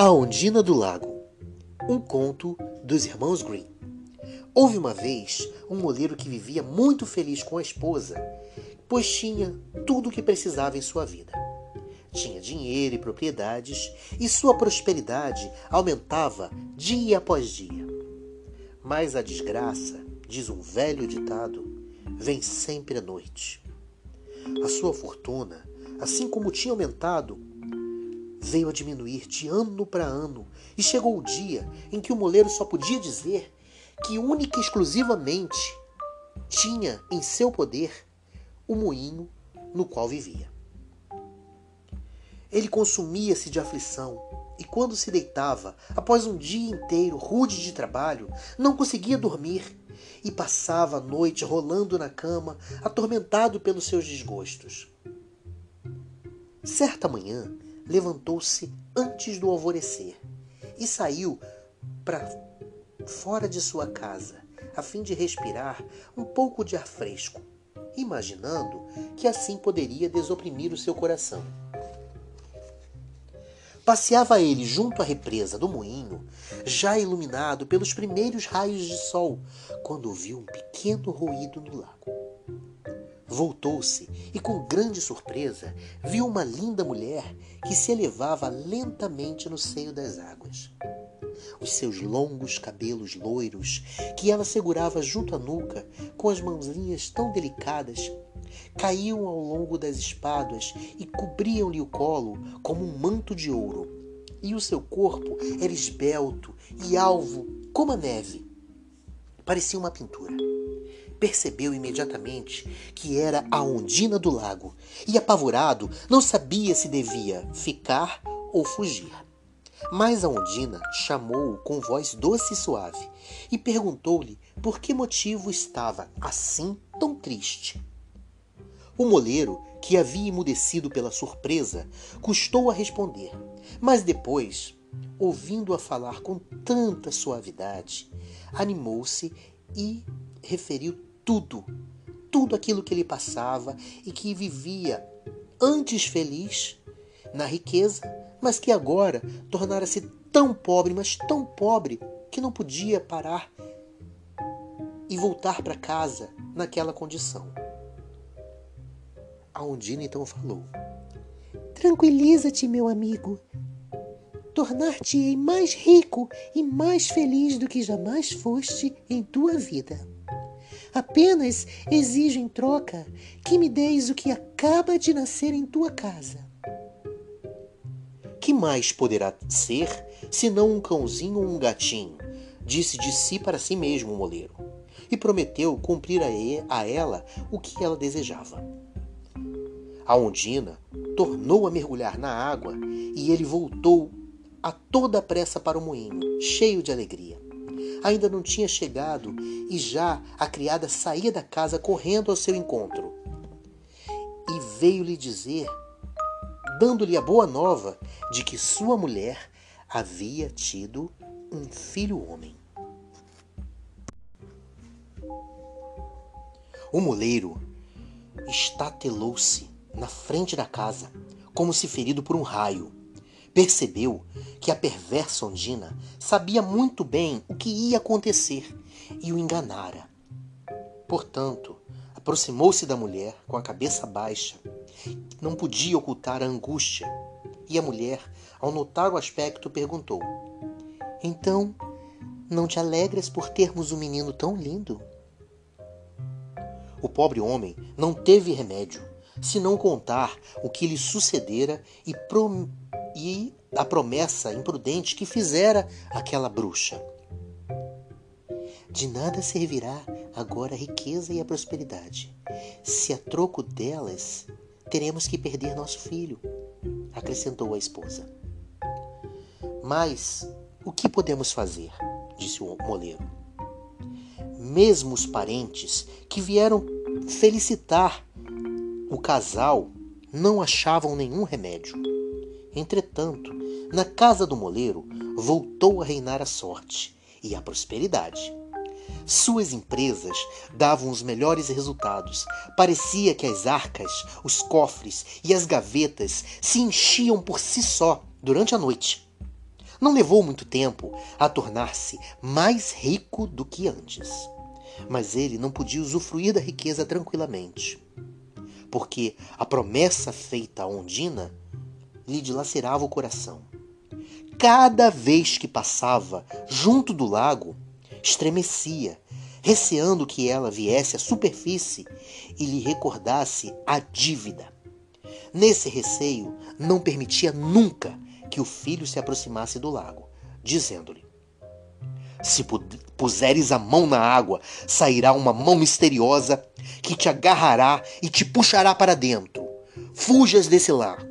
A Ondina do Lago Um conto dos irmãos Green. Houve uma vez um moleiro que vivia muito feliz com a esposa, pois tinha tudo o que precisava em sua vida. Tinha dinheiro e propriedades, e sua prosperidade aumentava dia após dia. Mas a desgraça, diz um velho ditado, vem sempre à noite. A sua fortuna, assim como tinha aumentado, veio a diminuir de ano para ano e chegou o dia em que o moleiro só podia dizer que única e exclusivamente tinha em seu poder o moinho no qual vivia. Ele consumia-se de aflição e, quando se deitava, após um dia inteiro rude de trabalho, não conseguia dormir e passava a noite rolando na cama, atormentado pelos seus desgostos. Certa manhã, levantou-se antes do alvorecer e saiu para fora de sua casa, a fim de respirar um pouco de ar fresco, imaginando que assim poderia desoprimir o seu coração. Passeava ele junto à represa do moinho, já iluminado pelos primeiros raios de sol, quando ouviu um pequeno ruído no lago. Voltou-se e, com grande surpresa, viu uma linda mulher que se elevava lentamente no seio das águas. Os seus longos cabelos loiros, que ela segurava junto à nuca, com as mãozinhas tão delicadas, caíam ao longo das espáduas e cobriam-lhe o colo como um manto de ouro. E o seu corpo era esbelto e alvo como a neve. Parecia uma pintura percebeu imediatamente que era a ondina do lago e, apavorado, não sabia se devia ficar ou fugir. Mas a ondina chamou-o com voz doce e suave e perguntou-lhe por que motivo estava assim tão triste. O moleiro, que havia emudecido pela surpresa, custou a responder, mas depois, ouvindo-a falar com tanta suavidade, animou-se e referiu tudo, tudo aquilo que ele passava e que vivia antes feliz na riqueza, mas que agora tornara-se tão pobre, mas tão pobre que não podia parar e voltar para casa naquela condição. A Ondina então falou: Tranquiliza-te, meu amigo. Tornar-te-ei mais rico e mais feliz do que jamais foste em tua vida. Apenas exijo em troca que me deis o que acaba de nascer em tua casa. Que mais poderá ser senão um cãozinho ou um gatinho? Disse de si para si mesmo o moleiro, e prometeu cumprir a ela o que ela desejava. A ondina tornou a mergulhar na água e ele voltou a toda pressa para o moinho, cheio de alegria ainda não tinha chegado e já a criada saía da casa correndo ao seu encontro. E veio-lhe dizer, dando-lhe a boa nova de que sua mulher havia tido um filho homem. O moleiro estatelou-se na frente da casa, como se ferido por um raio Percebeu que a perversa Ondina sabia muito bem o que ia acontecer e o enganara. Portanto, aproximou-se da mulher com a cabeça baixa. Não podia ocultar a angústia. E a mulher, ao notar o aspecto, perguntou: Então, não te alegras por termos um menino tão lindo? O pobre homem não teve remédio, senão contar o que lhe sucedera e, e a promessa imprudente que fizera aquela bruxa. De nada servirá agora a riqueza e a prosperidade, se a troco delas teremos que perder nosso filho, acrescentou a esposa. Mas o que podemos fazer? disse o moleiro. Mesmo os parentes que vieram felicitar o casal não achavam nenhum remédio. Entretanto, na casa do moleiro voltou a reinar a sorte e a prosperidade. Suas empresas davam os melhores resultados. Parecia que as arcas, os cofres e as gavetas se enchiam por si só durante a noite. Não levou muito tempo a tornar-se mais rico do que antes. Mas ele não podia usufruir da riqueza tranquilamente, porque a promessa feita a Ondina lhe dilacerava o coração. Cada vez que passava junto do lago, estremecia, receando que ela viesse à superfície e lhe recordasse a dívida. Nesse receio, não permitia nunca que o filho se aproximasse do lago, dizendo-lhe: Se puseres a mão na água, sairá uma mão misteriosa que te agarrará e te puxará para dentro. Fujas desse lago.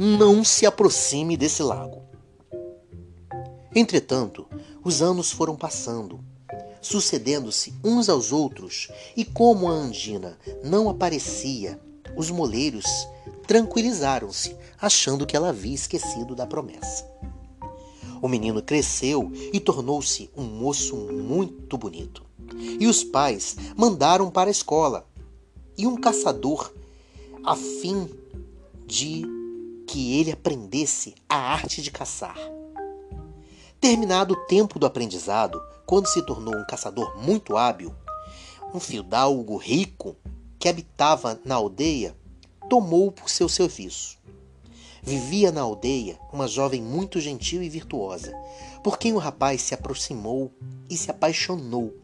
Não se aproxime desse lago. Entretanto, os anos foram passando, sucedendo-se uns aos outros, e como a Andina não aparecia, os moleiros tranquilizaram-se, achando que ela havia esquecido da promessa. O menino cresceu e tornou-se um moço muito bonito. E os pais mandaram para a escola e um caçador a fim de que ele aprendesse a arte de caçar. Terminado o tempo do aprendizado, quando se tornou um caçador muito hábil, um fidalgo rico que habitava na aldeia tomou-o por seu serviço. Vivia na aldeia uma jovem muito gentil e virtuosa, por quem o rapaz se aproximou e se apaixonou.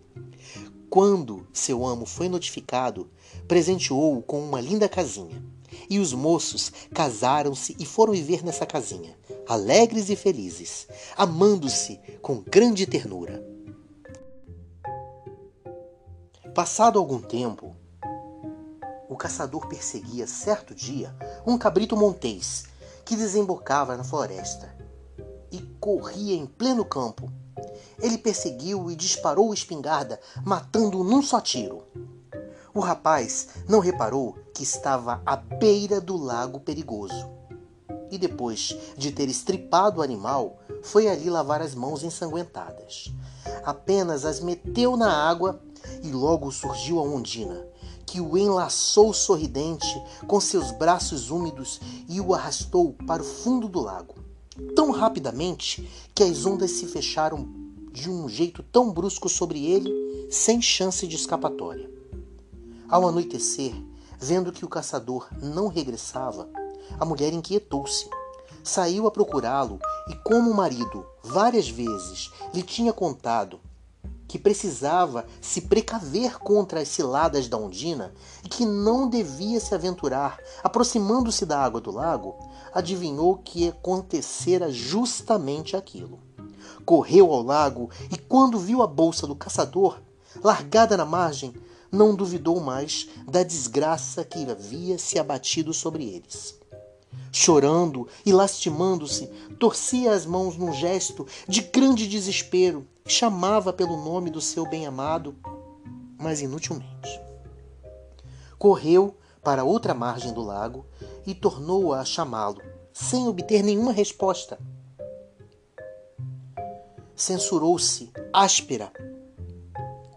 Quando seu amo foi notificado, presenteou-o com uma linda casinha. E os moços casaram-se e foram viver nessa casinha, alegres e felizes, amando-se com grande ternura. Passado algum tempo, o caçador perseguia certo dia um cabrito montês que desembocava na floresta e corria em pleno campo. Ele perseguiu e disparou espingarda, matando-o num só tiro. O rapaz não reparou que estava à beira do lago perigoso. E depois de ter estripado o animal, foi ali lavar as mãos ensanguentadas. Apenas as meteu na água e logo surgiu a ondina, que o enlaçou sorridente com seus braços úmidos e o arrastou para o fundo do lago. Tão rapidamente que as ondas se fecharam de um jeito tão brusco sobre ele, sem chance de escapatória. Ao anoitecer, vendo que o caçador não regressava, a mulher inquietou-se. Saiu a procurá-lo e, como o marido várias vezes lhe tinha contado que precisava se precaver contra as ciladas da ondina e que não devia se aventurar, aproximando-se da água do lago, adivinhou que acontecera justamente aquilo. Correu ao lago e, quando viu a bolsa do caçador largada na margem, não duvidou mais da desgraça que havia se abatido sobre eles chorando e lastimando-se, torcia as mãos num gesto de grande desespero, chamava pelo nome do seu bem-amado, mas inutilmente. Correu para outra margem do lago e tornou a chamá-lo, sem obter nenhuma resposta. Censurou-se, áspera,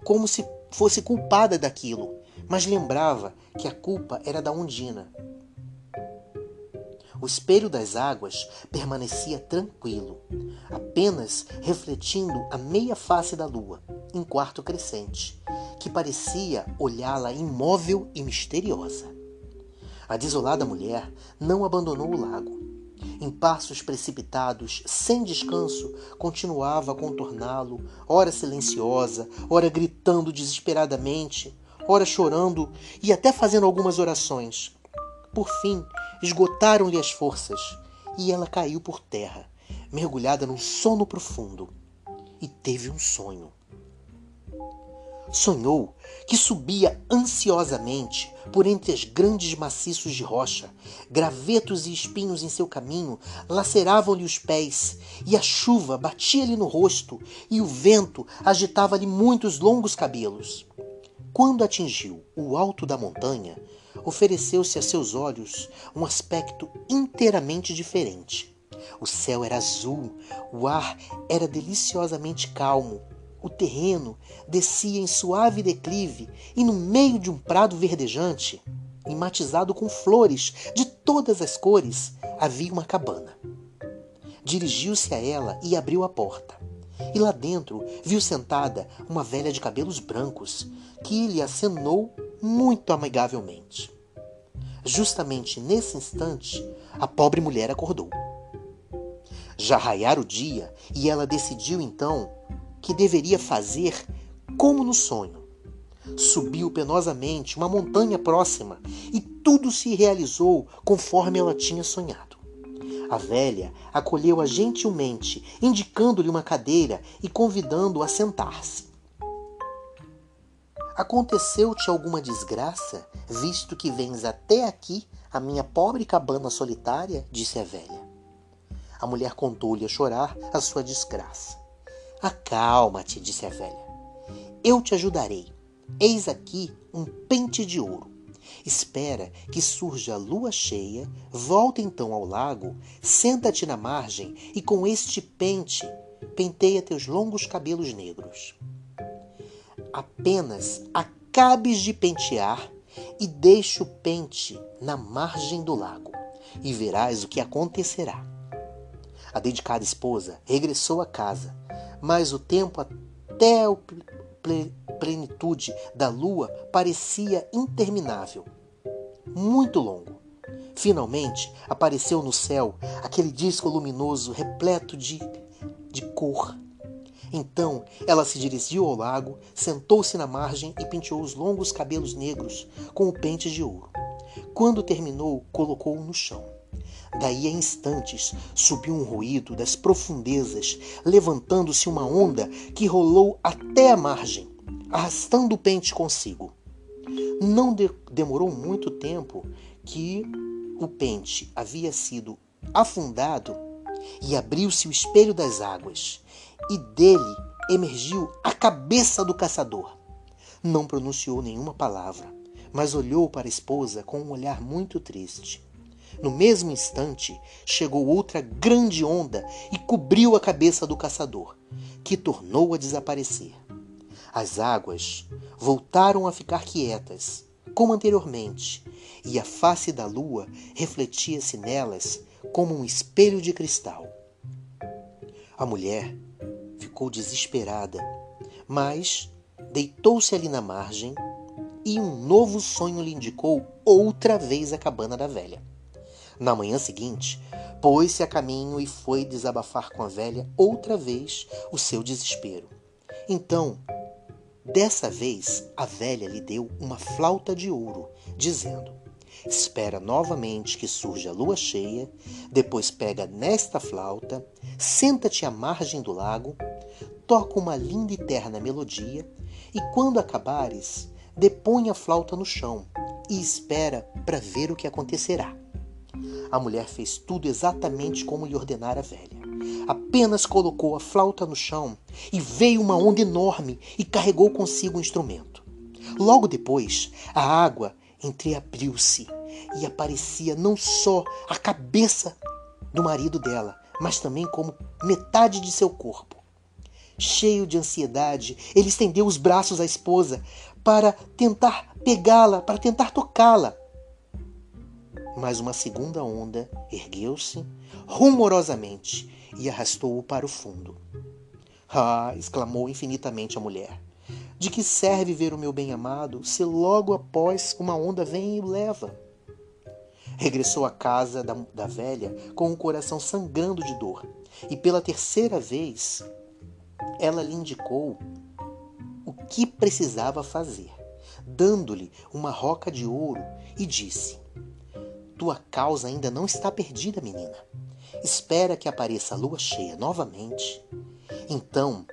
como se fosse culpada daquilo, mas lembrava que a culpa era da Ondina o espelho das águas permanecia tranquilo, apenas refletindo a meia face da lua, em quarto crescente, que parecia olhá-la imóvel e misteriosa. A desolada mulher não abandonou o lago. Em passos precipitados, sem descanso, continuava a contorná-lo, ora silenciosa, ora gritando desesperadamente, ora chorando e até fazendo algumas orações. Por fim, esgotaram-lhe as forças e ela caiu por terra, mergulhada num sono profundo, e teve um sonho. Sonhou que subia ansiosamente por entre os grandes maciços de rocha, gravetos e espinhos em seu caminho laceravam-lhe os pés, e a chuva batia-lhe no rosto, e o vento agitava-lhe muitos longos cabelos. Quando atingiu o alto da montanha, ofereceu-se a seus olhos um aspecto inteiramente diferente. O céu era azul, o ar era deliciosamente calmo, o terreno descia em suave declive e no meio de um prado verdejante, enmatizado com flores de todas as cores, havia uma cabana. dirigiu-se a ela e abriu a porta. E lá dentro viu sentada uma velha de cabelos brancos que lhe acenou muito amigavelmente. Justamente nesse instante, a pobre mulher acordou. Já raiara o dia e ela decidiu então que deveria fazer como no sonho. Subiu penosamente uma montanha próxima e tudo se realizou conforme ela tinha sonhado. A velha acolheu-a gentilmente, indicando-lhe uma cadeira e convidando-o a sentar-se. Aconteceu-te alguma desgraça, visto que vens até aqui, a minha pobre cabana solitária? disse a velha. A mulher contou-lhe a chorar a sua desgraça. Acalma-te, disse a velha. Eu te ajudarei. Eis aqui um pente de ouro. Espera que surja a lua cheia, volta então ao lago, senta-te na margem e com este pente penteia teus longos cabelos negros. Apenas acabes de pentear e deixe o pente na margem do lago, e verás o que acontecerá. A dedicada esposa regressou à casa, mas o tempo até a plenitude da lua parecia interminável, muito longo. Finalmente apareceu no céu aquele disco luminoso repleto de, de cor então ela se dirigiu ao lago, sentou-se na margem e penteou os longos cabelos negros com o pente de ouro. Quando terminou, colocou-o no chão. Daí a instantes subiu um ruído das profundezas, levantando-se uma onda que rolou até a margem, arrastando o pente consigo. Não de demorou muito tempo que o pente havia sido afundado e abriu-se o espelho das águas, e dele emergiu a cabeça do caçador. Não pronunciou nenhuma palavra, mas olhou para a esposa com um olhar muito triste. No mesmo instante, chegou outra grande onda e cobriu a cabeça do caçador, que tornou a desaparecer. As águas voltaram a ficar quietas, como anteriormente, e a face da lua refletia-se nelas como um espelho de cristal. A mulher ficou desesperada, mas deitou-se ali na margem e um novo sonho lhe indicou outra vez a cabana da velha. Na manhã seguinte, pôs-se a caminho e foi desabafar com a velha outra vez o seu desespero. Então, dessa vez, a velha lhe deu uma flauta de ouro, dizendo: espera novamente que surja a lua cheia, depois pega nesta flauta, senta-te à margem do lago, toca uma linda e terna melodia, e quando acabares, depõe a flauta no chão e espera para ver o que acontecerá. A mulher fez tudo exatamente como lhe ordenara a velha. Apenas colocou a flauta no chão e veio uma onda enorme e carregou consigo o instrumento. Logo depois, a água entreabriu-se e aparecia não só a cabeça do marido dela, mas também como metade de seu corpo. Cheio de ansiedade, ele estendeu os braços à esposa para tentar pegá-la, para tentar tocá-la. Mas uma segunda onda ergueu-se rumorosamente e arrastou-o para o fundo. Ah! exclamou infinitamente a mulher. De que serve ver o meu bem-amado se logo após uma onda vem e o leva? Regressou à casa da, da velha com o coração sangrando de dor, e pela terceira vez ela lhe indicou o que precisava fazer, dando-lhe uma roca de ouro, e disse: Tua causa ainda não está perdida, menina. Espera que apareça a lua cheia novamente. Então,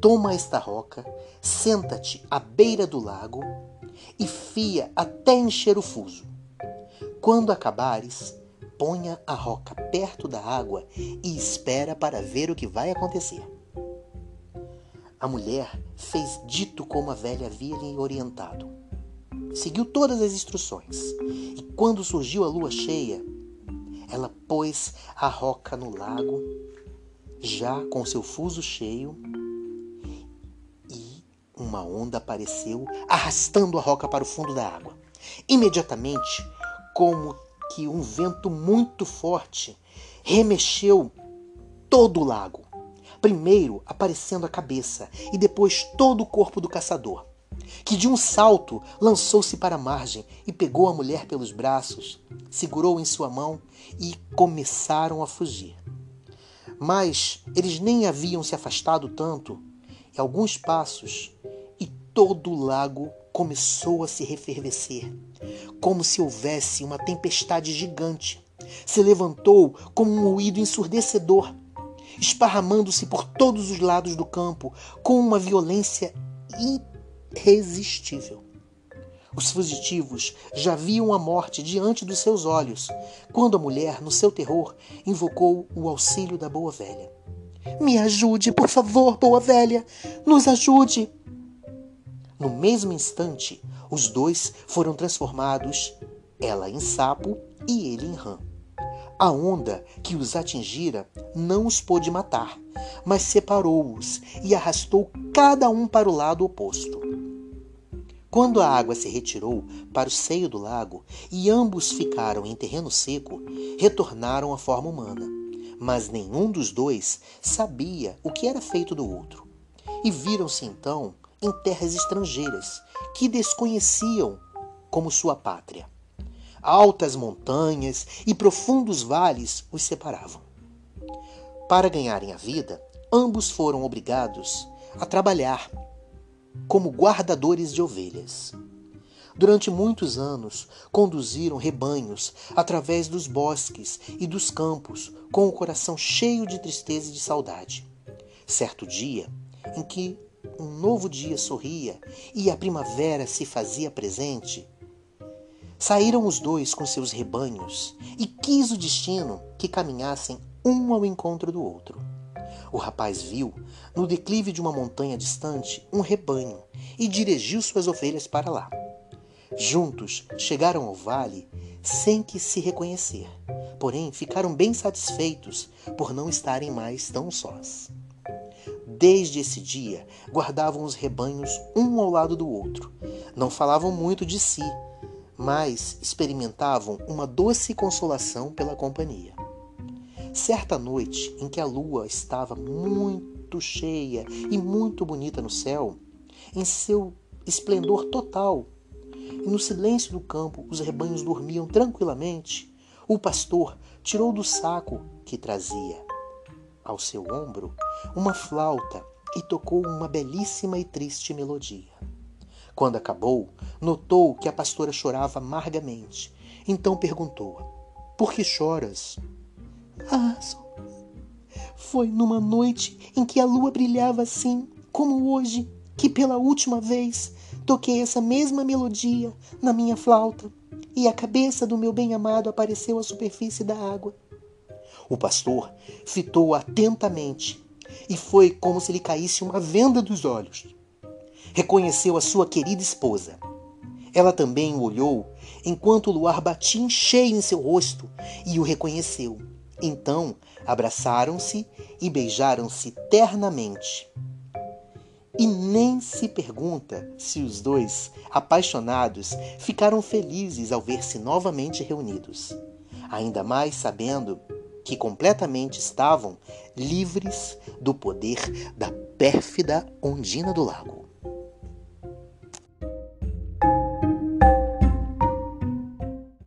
toma esta roca, senta-te à beira do lago e fia até encher o fuso. Quando acabares, ponha a roca perto da água e espera para ver o que vai acontecer. A mulher fez dito como a velha havia lhe orientado. Seguiu todas as instruções e, quando surgiu a lua cheia, ela pôs a roca no lago, já com seu fuso cheio, uma onda apareceu, arrastando a roca para o fundo da água. Imediatamente, como que um vento muito forte remexeu todo o lago. Primeiro aparecendo a cabeça e depois todo o corpo do caçador, que de um salto lançou-se para a margem e pegou a mulher pelos braços, segurou em sua mão e começaram a fugir. Mas eles nem haviam se afastado tanto, e alguns passos, e todo o lago começou a se refervescer, como se houvesse uma tempestade gigante. Se levantou como um ruído ensurdecedor, esparramando-se por todos os lados do campo com uma violência irresistível. Os fugitivos já viam a morte diante dos seus olhos, quando a mulher, no seu terror, invocou o auxílio da boa velha. Me ajude, por favor, boa velha! Nos ajude! No mesmo instante, os dois foram transformados, ela em sapo e ele em rã. A onda que os atingira não os pôde matar, mas separou-os e arrastou cada um para o lado oposto. Quando a água se retirou para o seio do lago e ambos ficaram em terreno seco, retornaram à forma humana. Mas nenhum dos dois sabia o que era feito do outro. E viram-se então em terras estrangeiras que desconheciam como sua pátria. Altas montanhas e profundos vales os separavam. Para ganharem a vida, ambos foram obrigados a trabalhar como guardadores de ovelhas. Durante muitos anos, conduziram rebanhos através dos bosques e dos campos, com o coração cheio de tristeza e de saudade. Certo dia, em que um novo dia sorria e a primavera se fazia presente. Saíram os dois com seus rebanhos e quis o destino que caminhassem um ao encontro do outro. O rapaz viu, no declive de uma montanha distante, um rebanho e dirigiu suas ovelhas para lá. Juntos chegaram ao vale sem que se reconhecer, porém ficaram bem satisfeitos por não estarem mais tão sós. Desde esse dia, guardavam os rebanhos um ao lado do outro. Não falavam muito de si, mas experimentavam uma doce consolação pela companhia. Certa noite, em que a lua estava muito cheia e muito bonita no céu, em seu esplendor total, e no silêncio do campo os rebanhos dormiam tranquilamente, o pastor tirou do saco que trazia ao seu ombro uma flauta e tocou uma belíssima e triste melodia. Quando acabou, notou que a pastora chorava amargamente. Então perguntou-a: Por que choras? Ah, foi numa noite em que a lua brilhava assim, como hoje, que pela última vez toquei essa mesma melodia na minha flauta e a cabeça do meu bem-amado apareceu à superfície da água. O pastor fitou atentamente e foi como se lhe caísse uma venda dos olhos. Reconheceu a sua querida esposa. Ela também o olhou enquanto o luar batia em cheio em seu rosto e o reconheceu. Então abraçaram-se e beijaram-se ternamente. E nem se pergunta se os dois, apaixonados, ficaram felizes ao ver-se novamente reunidos. Ainda mais sabendo que completamente estavam livres do poder da pérfida Ondina do Lago.